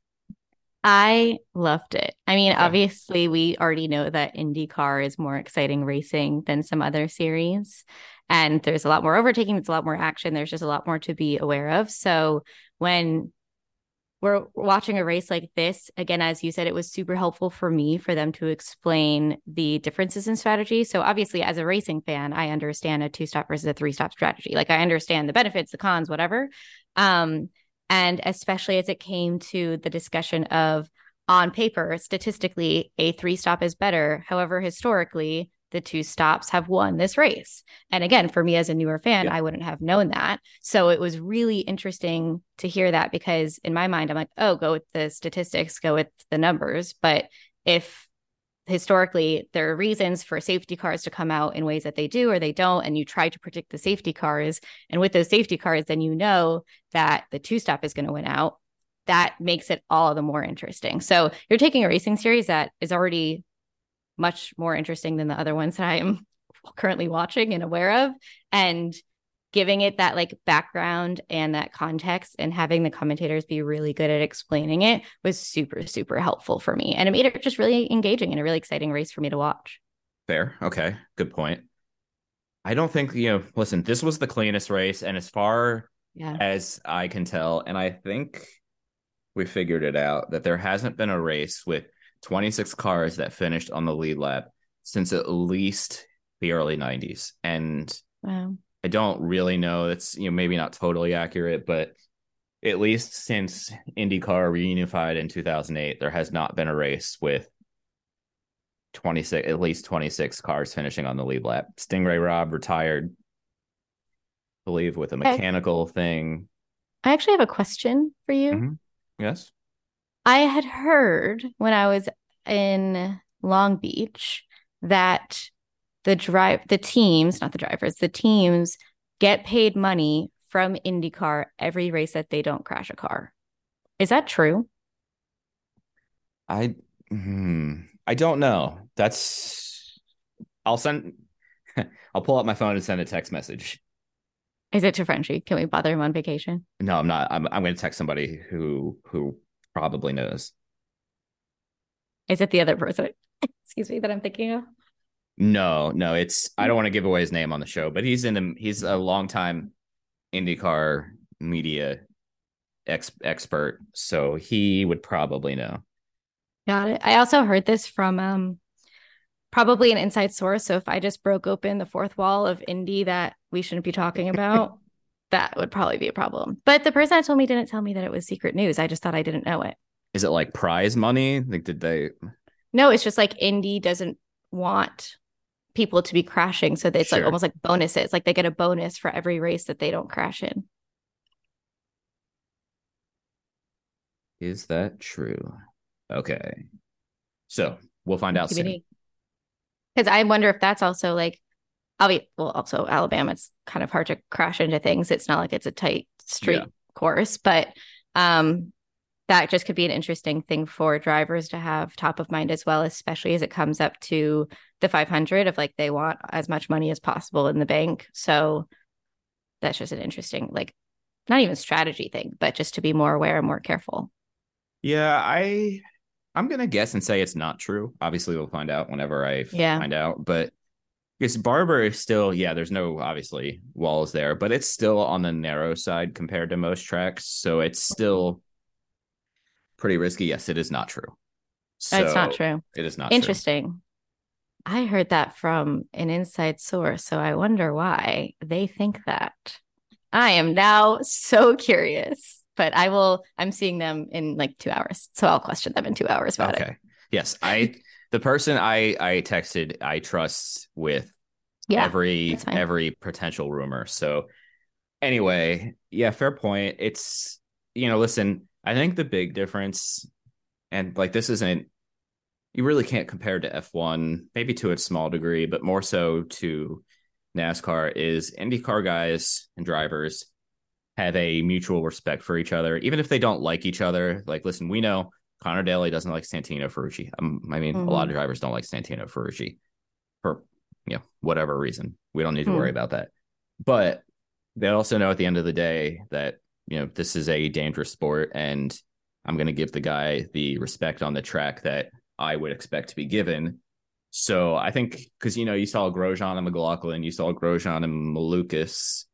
I loved it. I mean, Okay. obviously, we already know that IndyCar is more exciting racing than some other series. And there's a lot more overtaking, there's a lot more action, there's just a lot more to be aware of. So when we're watching a race like this, again, as you said, it was super helpful for me for them to explain the differences in strategy. So obviously, as a racing fan, I understand a two stop versus a three stop strategy. Like I understand the benefits, the cons, whatever. Um, and especially as it came to the discussion of on paper, statistically, a three stop is better. However, historically, the two stops have won this race. And again, for me as a newer fan, Yeah. I wouldn't have known that. So it was really interesting to hear that because in my mind, I'm like, oh, go with the statistics, go with the numbers. But if historically there are reasons for safety cars to come out in ways that they do or they don't and you try to predict the safety cars. And with those safety cars then you know that the two stop is going to win out. That makes it all the more interesting. So you're taking a racing series that is already much more interesting than the other ones that i am [laughs] currently watching and aware of. And giving it that like background and that context and having the commentators be really good at explaining it was super super helpful for me and it made it just really engaging and a really exciting race for me to watch Fair. Okay. Good point. I don't think, you know, listen, this was the cleanest race. And as far yeah as I can tell, and I think we figured it out that there hasn't been a race with 26 cars that finished on the lead lap since at least the early 90s. And wow I don't really know. It's, you know, maybe not totally accurate, but at least since IndyCar reunified in 2008, there has not been a race with 26, at least 26 cars finishing on the lead lap. Sting Ray Robb retired, I believe, with a mechanical thing. i actually have a question for you Mhm. Yes. I had heard when I was in Long Beach that the drive the teams, not the drivers, the teams get paid money from IndyCar every race that they don't crash a car. Is that true? I, hmm, I don't know. That's, I'll send, [laughs] I'll pull out my phone and send a text message. Is it to Frenchie? Can we bother him on vacation? No, I'm not. I'm, I'm going to text somebody who, who probably knows. Is it the other person? [laughs] Excuse me, that I'm thinking of. No, no, it's I don't want to give away his name on the show, but he's in the he's a longtime IndyCar media ex, expert, so he would probably know. Got it. I also heard this from um probably an inside source. So if I just broke open the fourth wall of Indy that we shouldn't be talking about, [laughs] that would probably be a problem. But the person that told me didn't tell me that it was secret news. I just thought I didn't know it. Is it like prize money? Like, did they? No, it's just like Indy doesn't want people to be crashing, so it's like almost like bonuses. Like they get a bonus for every race that they don't crash in. Is that true? Okay. So we'll find out soon. Because I wonder if that's also like, I'll be well. Also, Alabama, it's kind of hard to crash into things. It's not like it's a tight street Yeah. course, but um, that just could be an interesting thing for drivers to have top of mind as well, especially as it comes up to the 500 of like they want as much money as possible in the bank. So that's just an interesting, like, not even strategy thing, but just to be more aware and more careful. Yeah, I I'm gonna guess and say it's not true. Obviously, we'll find out whenever I Yeah. find out. But because Barber is still, yeah, there's no obviously walls there, but it's still on the narrow side compared to most tracks, so it's mm-hmm. still pretty risky. Yes, it is not true. it's not true. It is not true. Interesting. I heard that from an inside source, so I wonder why they think that. I am now so curious, but I will. I'm seeing them in like two hours, so I'll question them in two hours about Okay. it. Yes, I the person I I texted I trust with Yeah, every every potential rumor. So anyway, yeah, fair point. It's you know, listen, I think the big difference and like this isn't you really can't compare to F1, maybe to a small degree, but more so to NASCAR is IndyCar guys and drivers have a mutual respect for each other, even if they don't like each other. Like, listen, we know Connor Daly doesn't like Santino Ferrucci. Um, I mean, a lot of drivers don't like Santino Ferrucci for you know whatever reason. We don't need to Hmm. worry about that. But they also know at the end of the day that you know this is a dangerous sport, and I'm going to give the guy the respect on the track that I would expect to be given. So I think because you know you saw Grosjean and McLaughlin, you saw Grosjean and Malukas,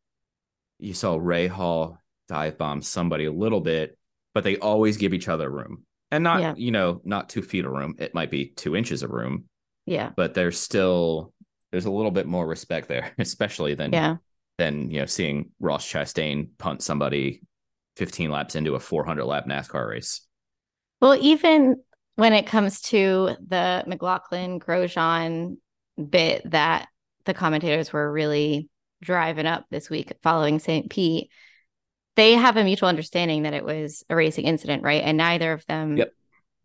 you saw Rahal dive bomb somebody a little bit, but they always give each other room, and not Yeah. you know not two feet of room. It might be two inches of room, yeah, but there's still there's a little bit more respect there, [laughs] especially than yeah. Than you know seeing Ross Chastain punt somebody 15 laps into a 400 lap NASCAR race. Well, even when it comes to the McLaughlin Grosjean bit that the commentators were really driving up this week following St. Pete, they have a mutual understanding that it was a racing incident, right? And neither of them Yep.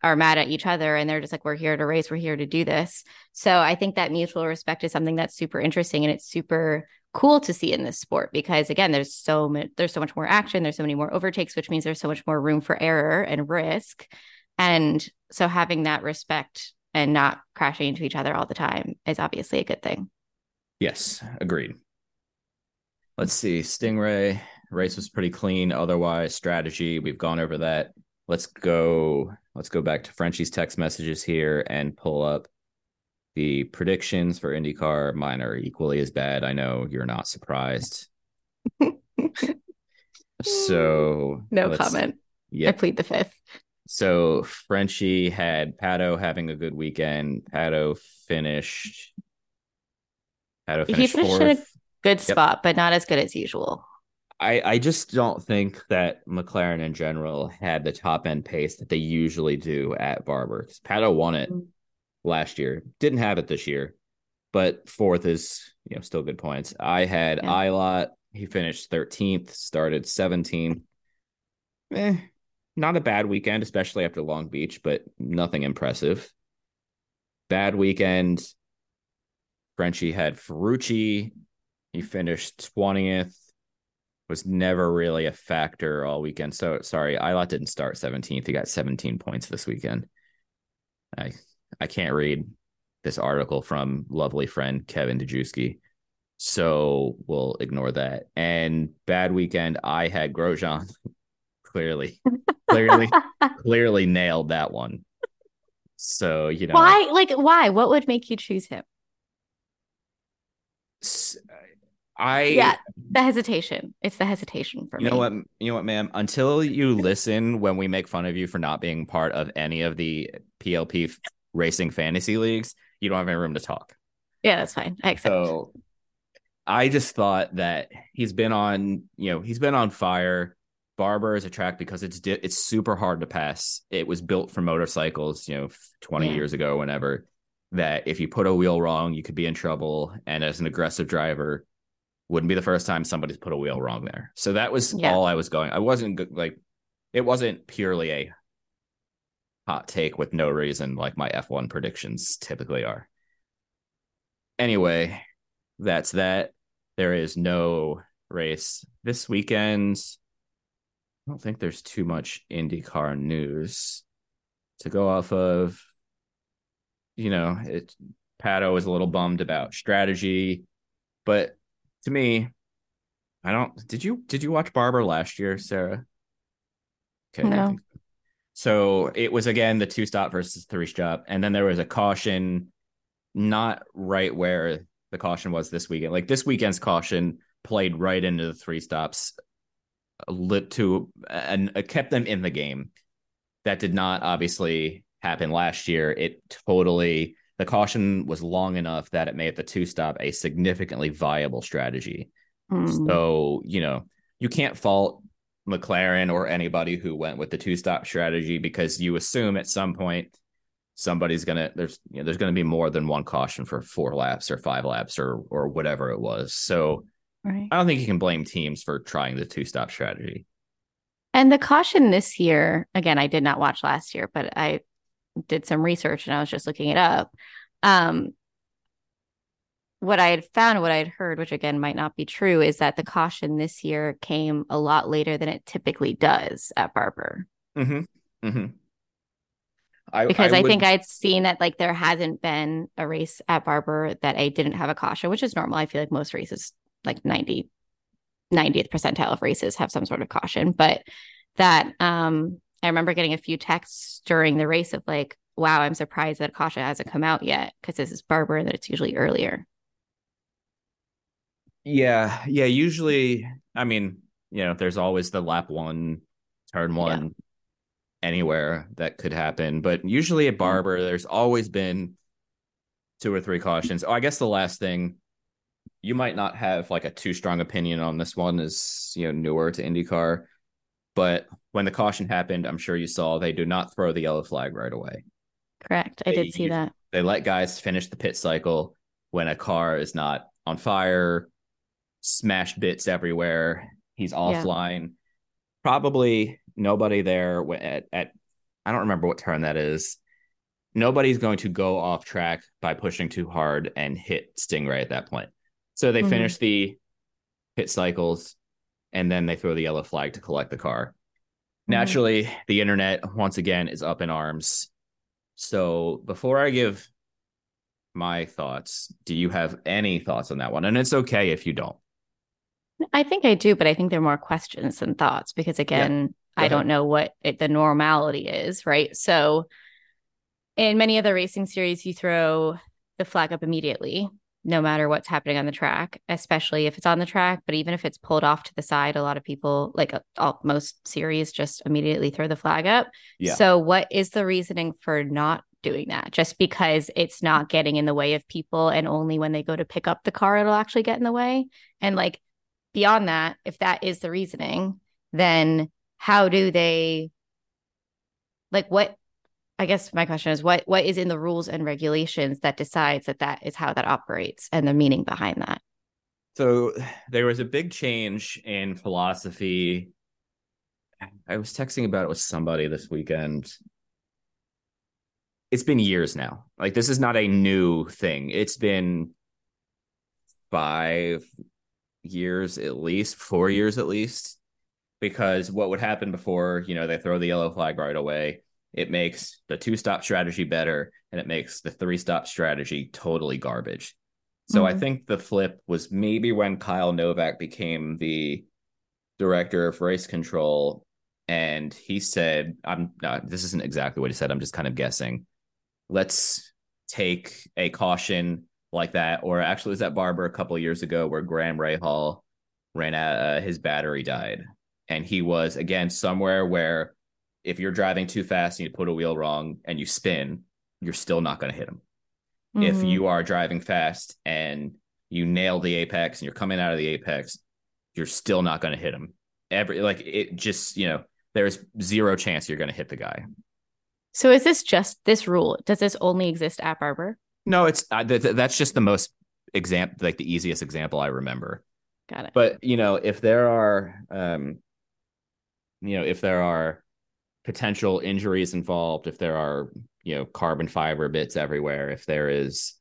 Are mad at each other and they're just like, we're here to race, we're here to do this. So I think that mutual respect is something that's super interesting and it's super cool to see in this sport because again there's so much there's so much more action there's so many more overtakes which means there's so much more room for error and risk and so having that respect and not crashing into each other all the time is obviously a good thing. Yes, agreed. Let's see. Stingray race was pretty clean. Otherwise, strategy we've gone over that. Let's go. Let's go back to Frenchie's text messages here and pull up the predictions for IndyCar. Mine are equally as bad. I know you're not surprised. [laughs] so No comment. I plead the fifth. So Frenchie had Pato having a good weekend. Pato finished. Pato He finished finished in a- fourth. Good Yep. spot, but not as good as usual. I, I just don't think that McLaren in general had the top end pace that they usually do at Barber. Because Pato won it Mm. last year, didn't have it this year, but fourth is you know still good points. I had Yeah. Ilott, he finished 13th, started 17th. Eh, not a bad weekend, especially after Long Beach, but nothing impressive. Bad weekend. Frenchie had Ferrucci. He finished 20th was never really a factor all weekend. So sorry, Ilott didn't start 17th. He got 17 points this weekend. I I can't read this article from lovely friend Kevin Dejewski. So we'll ignore that. And bad weekend, I had Grosjean. [laughs] clearly, clearly, [laughs] clearly nailed that one. So you know Why? Like, why? What would make you choose him? I yeah, the hesitation. It's the hesitation for You me. You know what? You know what, ma'am? Until you listen when we make fun of you for not being part of any of the PLP f- racing fantasy leagues, you don't have any room to talk. Yeah, that's fine. I accept. So I just thought that he's been on, you know, he's been on fire. Barber is a track because it's di- it's super hard to pass. It was built for motorcycles, you know, 20 Yeah. years ago, whenever. That if you put a wheel wrong, you could be in trouble. And as an aggressive driver, wouldn't be the first time somebody's put a wheel wrong there. So that was Yeah. all I was going. I wasn't like, it wasn't purely a hot take with no reason like my F1 predictions typically are. Anyway, that's that. There is no race this weekend. I don't think there's too much IndyCar news to go off of. You know, it Pato is a little bummed about strategy, but to me, I don't. Did you did you watch Barber last year, Sarah? Okay, No. so. It was again the two stop versus three stop, and then there was a caution, not right where the caution was this weekend. Like this weekend's caution played right into the three stops, lit to and it kept them in the game. That did not obviously happen last year. It totally the caution was long enough that it made the two stop a significantly viable strategy. Mm. So, you know, you can't fault McLaren or anybody who went with the two stop strategy because you assume at some point somebody's gonna there's you know, there's gonna be more than one caution for four laps or five laps or or whatever it was. So right. I don't think you can blame teams for trying the two stop strategy. And the caution this year, again, I did not watch last year, but I did some research and I was just looking it up. Um, what I had found, what I had heard, which again might not be true, is that the caution this year came a lot later than it typically does at Barber. Mm-hmm. Mm-hmm. I, Because I, would- think I'd seen that like there hasn't been a race at Barber that I didn't have a caution, which is normal. I feel like most races, like 90, 90th percentile of races have some sort of caution. But that um I remember getting a few texts during the race of like, wow, I'm surprised that caution hasn't come out yet because this is Barber and that it's usually earlier. Yeah, yeah. Usually, I mean, you know, there's always the lap one, turn one, anywhere that could happen. But usually at mm-hmm. Barber, there's always been two or three cautions. Oh, I guess the last thing you might not have like a too strong opinion on this one is you know newer to IndyCar, but when the caution happened, I'm sure you saw they do not throw the yellow flag right away. Correct. I They did see that. They let guys finish the pit cycle when a car is not on fire, smashed bits everywhere. He's offline. Probably nobody there at, at I don't remember what turn that is. Nobody's going to go off track by pushing too hard and hit Stingray at that point. So they Mhm. finish the pit cycles and then they throw the yellow flag to collect the car. Mhm. Naturally, the internet once again is up in arms. So before I give my thoughts, do you have any thoughts on that one? And it's okay if you don't. I think I do, but I think they're more questions than thoughts because again, Go I don't know what it, the normality is, right? So in many other racing series, you throw the flag up immediately, no matter what's happening on the track, especially if it's on the track. But even if it's pulled off to the side, a lot of people, like uh, all, most series, just immediately throw the flag up. Yeah. So, what is the reasoning for not doing that? Just because it's not getting in the way of people, and only when they go to pick up the car, it'll actually get in the way. And like beyond that, if that is the reasoning, then how do they like what? I guess my question is what what is in the rules and regulations that decides that that is how that operates and the meaning behind that? So [sighs] there was a big change in philosophy. [sighs] I was texting about it with somebody this weekend. It's been years now. Like this is not a new thing. It's been five years at least, four years at least. Because what would happen before, you know, they throw the yellow flag right away, it makes the two stop strategy better and it makes the three stop strategy totally garbage. So I Mhm. think the flip was maybe when Kyle Novak became the director of race control, and he said, "I'm not. This isn't exactly what he said. I'm just kind of guessing. Let's take a caution like that, or actually, was that Barber a couple of years ago where Graham Rahal ran out. Uh, his battery died, and he was again somewhere where if you're driving too fast and you put a wheel wrong and you spin, you're still not going to hit him if Mhm. you are driving fast and you nail the apex and you're coming out of the apex, you're still not going to hit them. every like it just you know there's zero chance you're going to hit the guy. So is this just this rule? Does this only exist at Barber? No, it's uh, th- th- that's just the most example, like the easiest example I remember. Got it. But you know, if there are, um, you know, if there are potential injuries involved, if there are, you know, carbon fiber bits everywhere, if there is,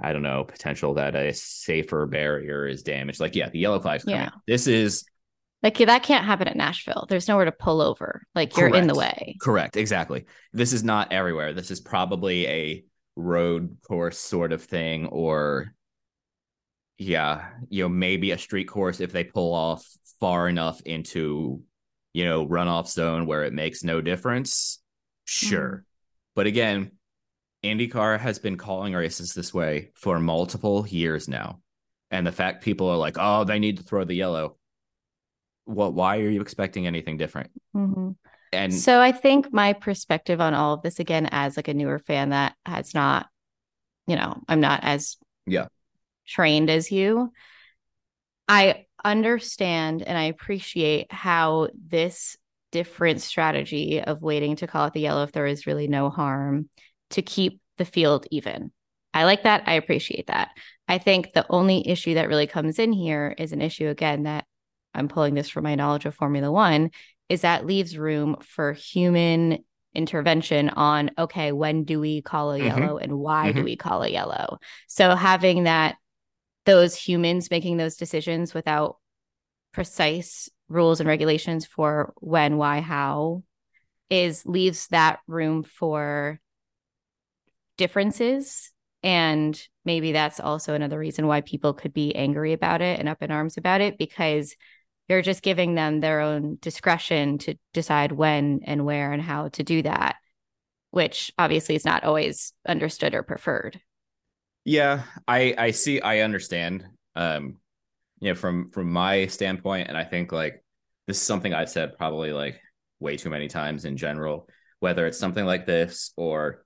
I don't know, potential that a safer barrier is damaged, like yeah, the yellow flag's. Yeah. This is like that can't happen at Nashville. There's nowhere to pull over. Like you're in the way. Correct, exactly. This is not everywhere. This is probably a road course sort of thing, or yeah, you know, maybe a street course if they pull off far enough into, you know, runoff zone where it makes no difference. Sure. But again, Andy IndyCar has been calling races this way for multiple years now. And the fact people are like, oh, they need to throw the yellow. What why are you expecting anything different? Mhm. And So I think my perspective on all of this again as like a newer fan that has not, you know, I'm not as Yeah. trained as you. I understand and I appreciate how this different strategy of waiting to call it the yellow if there is really no harm to keep the field even. I like that. I appreciate that. I think the only issue that really comes in here is an issue again that I'm pulling this from my knowledge of Formula 1 is that leaves room for human intervention on okay when do we call a Mhm. yellow and why do Mhm. we call a yellow so having that those humans making those decisions without precise rules and regulations for when why how is leaves that room for differences and maybe that's also another reason why people could be angry about it and up in arms about it because you're just giving them their own discretion to decide when and where and how to do that, which obviously is not always understood or preferred. Yeah, I I see I understand. Um you know from from my standpoint and I think like this is something I've said probably like way too many times in general whether it's something like this or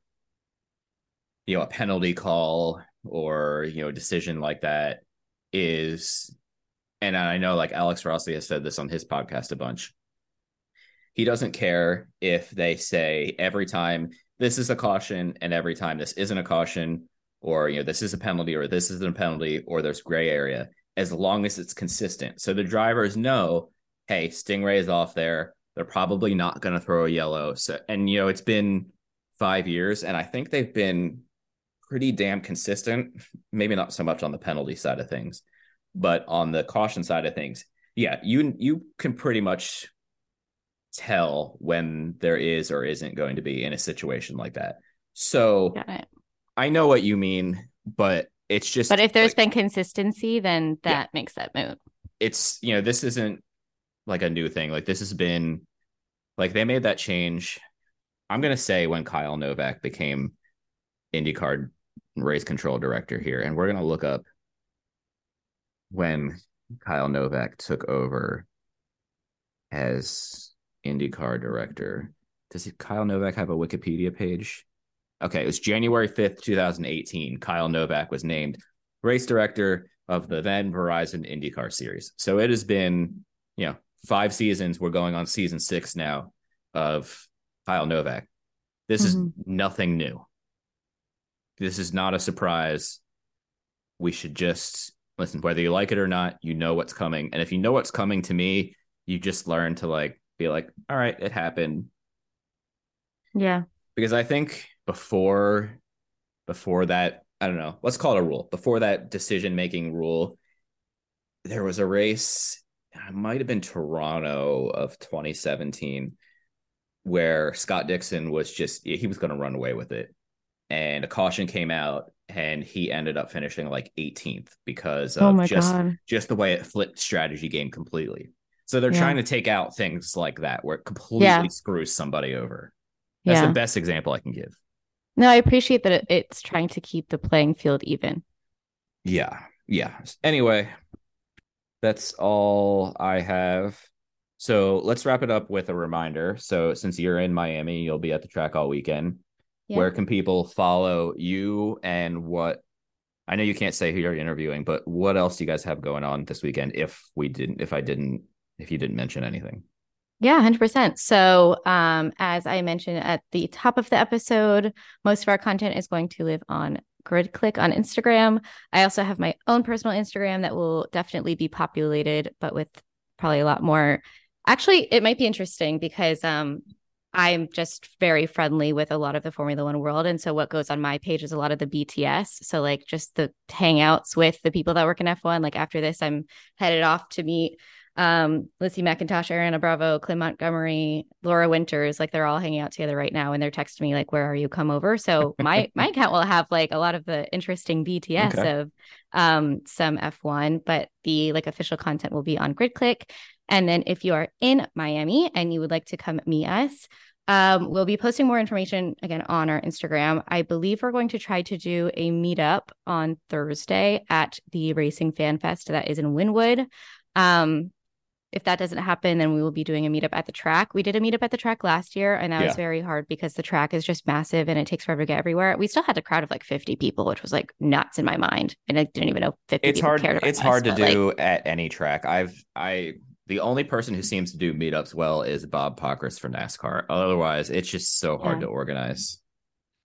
you know a penalty call or you know a decision like that is and I know like Alex Rossi has said this on his podcast a bunch. He doesn't care if they say every time this is a caution and every time this isn't a caution or you know this is a penalty or this isn't a penalty or there's gray area as long as it's consistent. So the drivers know hey stingray is off there. They're probably not going to throw a yellow. So and you know it's been five years and i think they've been pretty damn consistent. Maybe not so much on the penalty side of things but on the caution side of things yeah you you can pretty much tell when there is or isn't going to be in a situation like that. So. I know what you mean, but it's just. But if there's like, been consistency, then that Yeah. makes that moot. it's you know this isn't like a new thing. Like this has been, like they made that change. I'm gonna say when Kyle Novak became IndyCar race control director here, and we're gonna look up when Kyle Novak took over as IndyCar director. Does Kyle Novak have a Wikipedia page? Okay, it was January 5th, 2018. Kyle Novak was named race director of the then Verizon IndyCar series. So it has been, you know, five seasons. We're going on season six now of Kyle Novak. This is Mhm. nothing new. This is not a surprise. We should just listen, whether you like it or not, you know what's coming. And if you know what's coming to me, you just learn to like be like, all right, it happened Yeah. because I think before before that, I don't know, let's call it a rule. Before that decision making rule, there was a race, it might have been Toronto of 2017, where Scott Dixon was just he was going to run away with it. And a caution came out and he ended up finishing like 18th because oh of Oh just god. just the way it flipped strategy game completely. So they're Yeah. trying to take out things like that where it completely Yeah. screws somebody over. That's Yeah. the best example I can give. No, I appreciate that it's trying to keep the playing field even. Yeah. Yeah. Anyway, that's all I have. So let's wrap it up with a reminder. So since you're in Miami, you'll be at the track all weekend. Yeah. Where can people follow you and what I know you can't say who you're interviewing, but what else do you guys have going on this weekend if we didn't if I didn't if you didn't mention anything. Yeah, 100%. So, um, as I mentioned at the top of the episode, most of our content is going to live on GridClick on Instagram. I also have my own personal Instagram that will definitely be populated, but with probably a lot more. Actually, it might be interesting because um, I'm just very friendly with a lot of the Formula One world. And so what goes on my page is a lot of the BTS. So like just the hangouts with the people that work in F1. Like after this, I'm headed off to meet um, Lizzie McIntosh, Ariana Bravo, Clint Montgomery, Laura Winters, like they're all hanging out together right now, and they're texting me like, "Where are you? Come over." So [laughs] my my account will have like a lot of the interesting BTS okay. of um, some F1, but the like official content will be on GridClick. And then if you are in Miami and you would like to come meet us, um, we'll be posting more information again on our Instagram. I believe we're going to try to do a meetup on Thursday at the Racing Fan Fest that is in Wynwood. Um, if that doesn't happen, then we will be doing a meetup at the track. We did a meetup at the track last year, and that yeah. was very hard because the track is just massive and it takes forever to get everywhere. We still had a crowd of like 50 people, which was like nuts in my mind. And I didn't even know 50 it's hard, It's us, hard to do like, at any track. I've, I, the only person who seems to do meetups well is Bob Pockrass for NASCAR. Otherwise, it's just so hard yeah. to organize.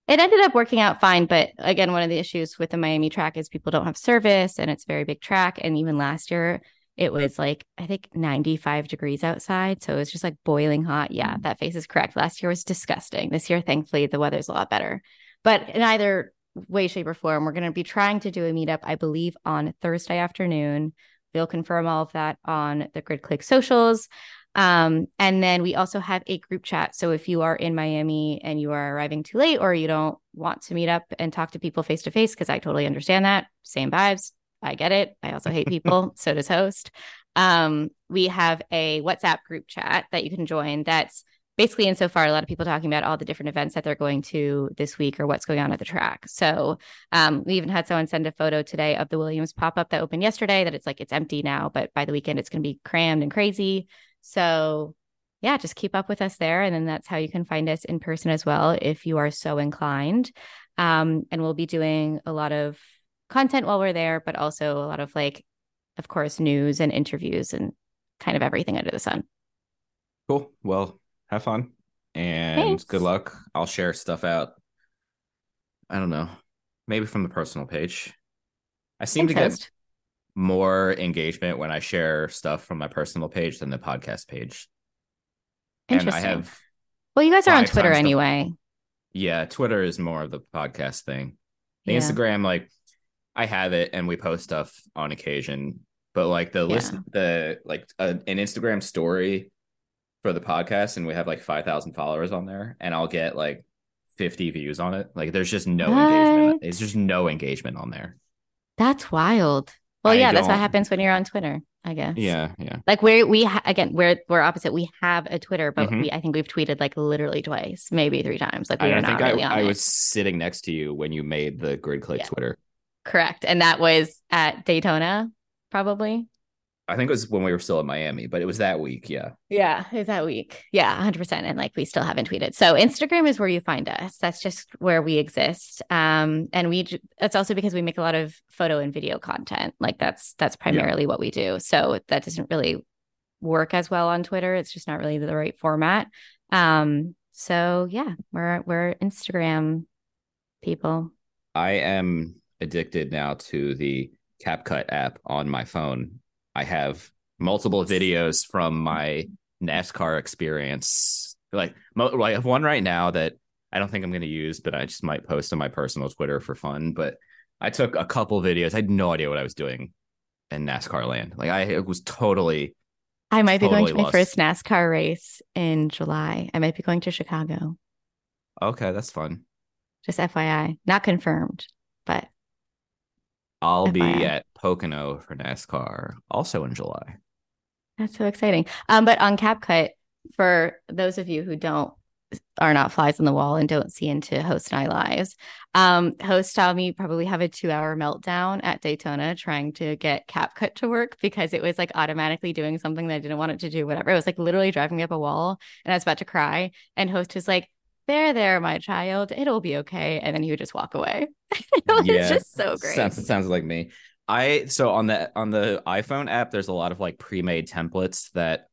It ended up working out fine, but again, one of the issues with the Miami track is people don't have service and it's a very big track. And even last year, it was like I think 95 degrees outside, so it was just like boiling hot. Yeah, mm. that face is correct. Last year was disgusting. This year, thankfully, the weather's a lot better. But in either way, shape, or form, we're going to be trying to do a meetup, I believe, on Thursday afternoon. We'll confirm all of that on the Grid Click socials. Um, and then we also have a group chat. So if you are in Miami and you are arriving too late or you don't want to meet up and talk to people face to face, because I totally understand that, same vibes, I get it. I also hate [laughs] people. so does host. Um, we have a WhatsApp group chat that you can join. That's basically, and so far, a lot of people talking about all the different events that they're going to this week or what's going on at the track. So um, we even had someone send a photo today of the Williams pop up that opened yesterday. That it's like it's empty now, but by the weekend it's going to be crammed and crazy. So yeah, just keep up with us there, and then that's how you can find us in person as well if you are so inclined. Um, and we'll be doing a lot of content while we're there, but also a lot of like, of course, news and interviews and kind of everything under the sun. Cool. Well, have fun and Thanks. good luck. I'll share stuff out. I don't know, maybe from the personal page. I seem to get more engagement when I share stuff from my personal page than the podcast page. Interesting. And I have. Well, you guys are on Twitter anyway. Yeah, Twitter is more of the podcast thing. The yeah. Instagram, like I have it and we post stuff on occasion, but like the yeah. list, the like uh, an Instagram story for the podcast, and we have like five thousand followers on there, and I'll get like fifty views on it. Like there's just no what? engagement. It's just no engagement on there. That's wild. Well, I yeah, that's what happens when you're on Twitter. I guess. Yeah, yeah. Like where we ha- again, we're we're opposite. We have a Twitter, but mm-hmm. we I think we've tweeted like literally twice, maybe three times. Like we I, I think really I, I was sitting next to you when you made the grid click yeah. Twitter. Correct. And that was at Daytona, probably. I think it was when we were still in Miami, but it was that week. Yeah. Yeah. It was that week. Yeah. 100%. And like we still haven't tweeted. So Instagram is where you find us. That's just where we exist. Um, and we, that's also because we make a lot of photo and video content. Like that's, that's primarily yeah. what we do. So that doesn't really work as well on Twitter. It's just not really the right format. Um, so yeah, we're, we're Instagram people. I am addicted now to the CapCut app on my phone. I have multiple videos from my NASCAR experience. Like, I have one right now that I don't think I'm going to use, but I just might post on my personal Twitter for fun. But I took a couple videos. I had no idea what I was doing in NASCAR land. Like, I was totally. I might totally be going to lost. my first NASCAR race in July. I might be going to Chicago. Okay, that's fun. Just FYI, not confirmed, I'll be at Pocono for NASCAR also in July. That's so exciting. Um, but on CapCut, for those of you who don't are not flies on the wall and don't see into host and I lives. Um, host saw me probably have a two hour meltdown at Daytona trying to get CapCut to work because it was like automatically doing something that I didn't want it to do, whatever. It was like literally driving me up a wall and I was about to cry. And host was like, there, there, my child, it'll be okay. And then he would just walk away. [laughs] it was yeah, just so great. Sounds, sounds like me. I so on the on the iPhone app, there's a lot of like pre-made templates that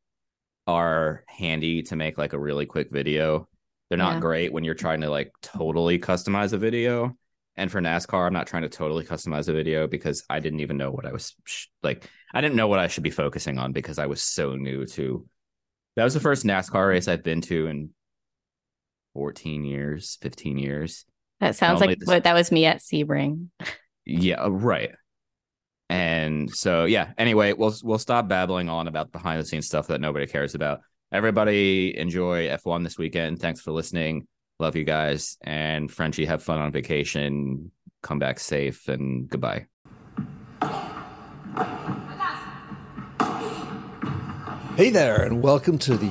are handy to make like a really quick video. They're not Yeah. great when you're trying to like totally customize a video. And for NASCAR, I'm not trying to totally customize a video because I didn't even know what I was sh- like. I didn't know what I should be focusing on because I was so new to. That was the first NASCAR race I've been to in 14 years, 15 years. That sounds like this- what that was me at Sebring. Yeah, uh, right. And so yeah, anyway, we'll we'll stop babbling on about behind the scenes stuff that nobody cares about. Everybody enjoy F1 this weekend. Thanks for listening. Love you guys. And Frenchie, have fun on vacation. Come back safe and goodbye. Hey there, and welcome to the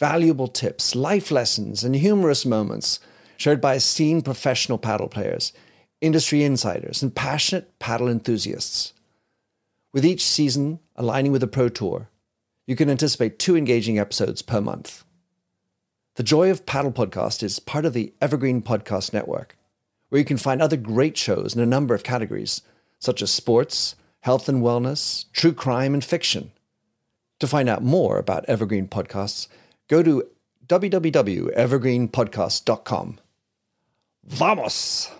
valuable tips, life lessons, and humorous moments shared by esteemed professional paddle players, industry insiders, and passionate paddle enthusiasts. With each season aligning with the Pro Tour, you can anticipate two engaging episodes per month. The Joy of Paddle podcast is part of the Evergreen Podcast Network, where you can find other great shows in a number of categories, such as sports, health and wellness, true crime, and fiction. To find out more about Evergreen Podcasts, go to www.evergreenpodcast.com. Vamos!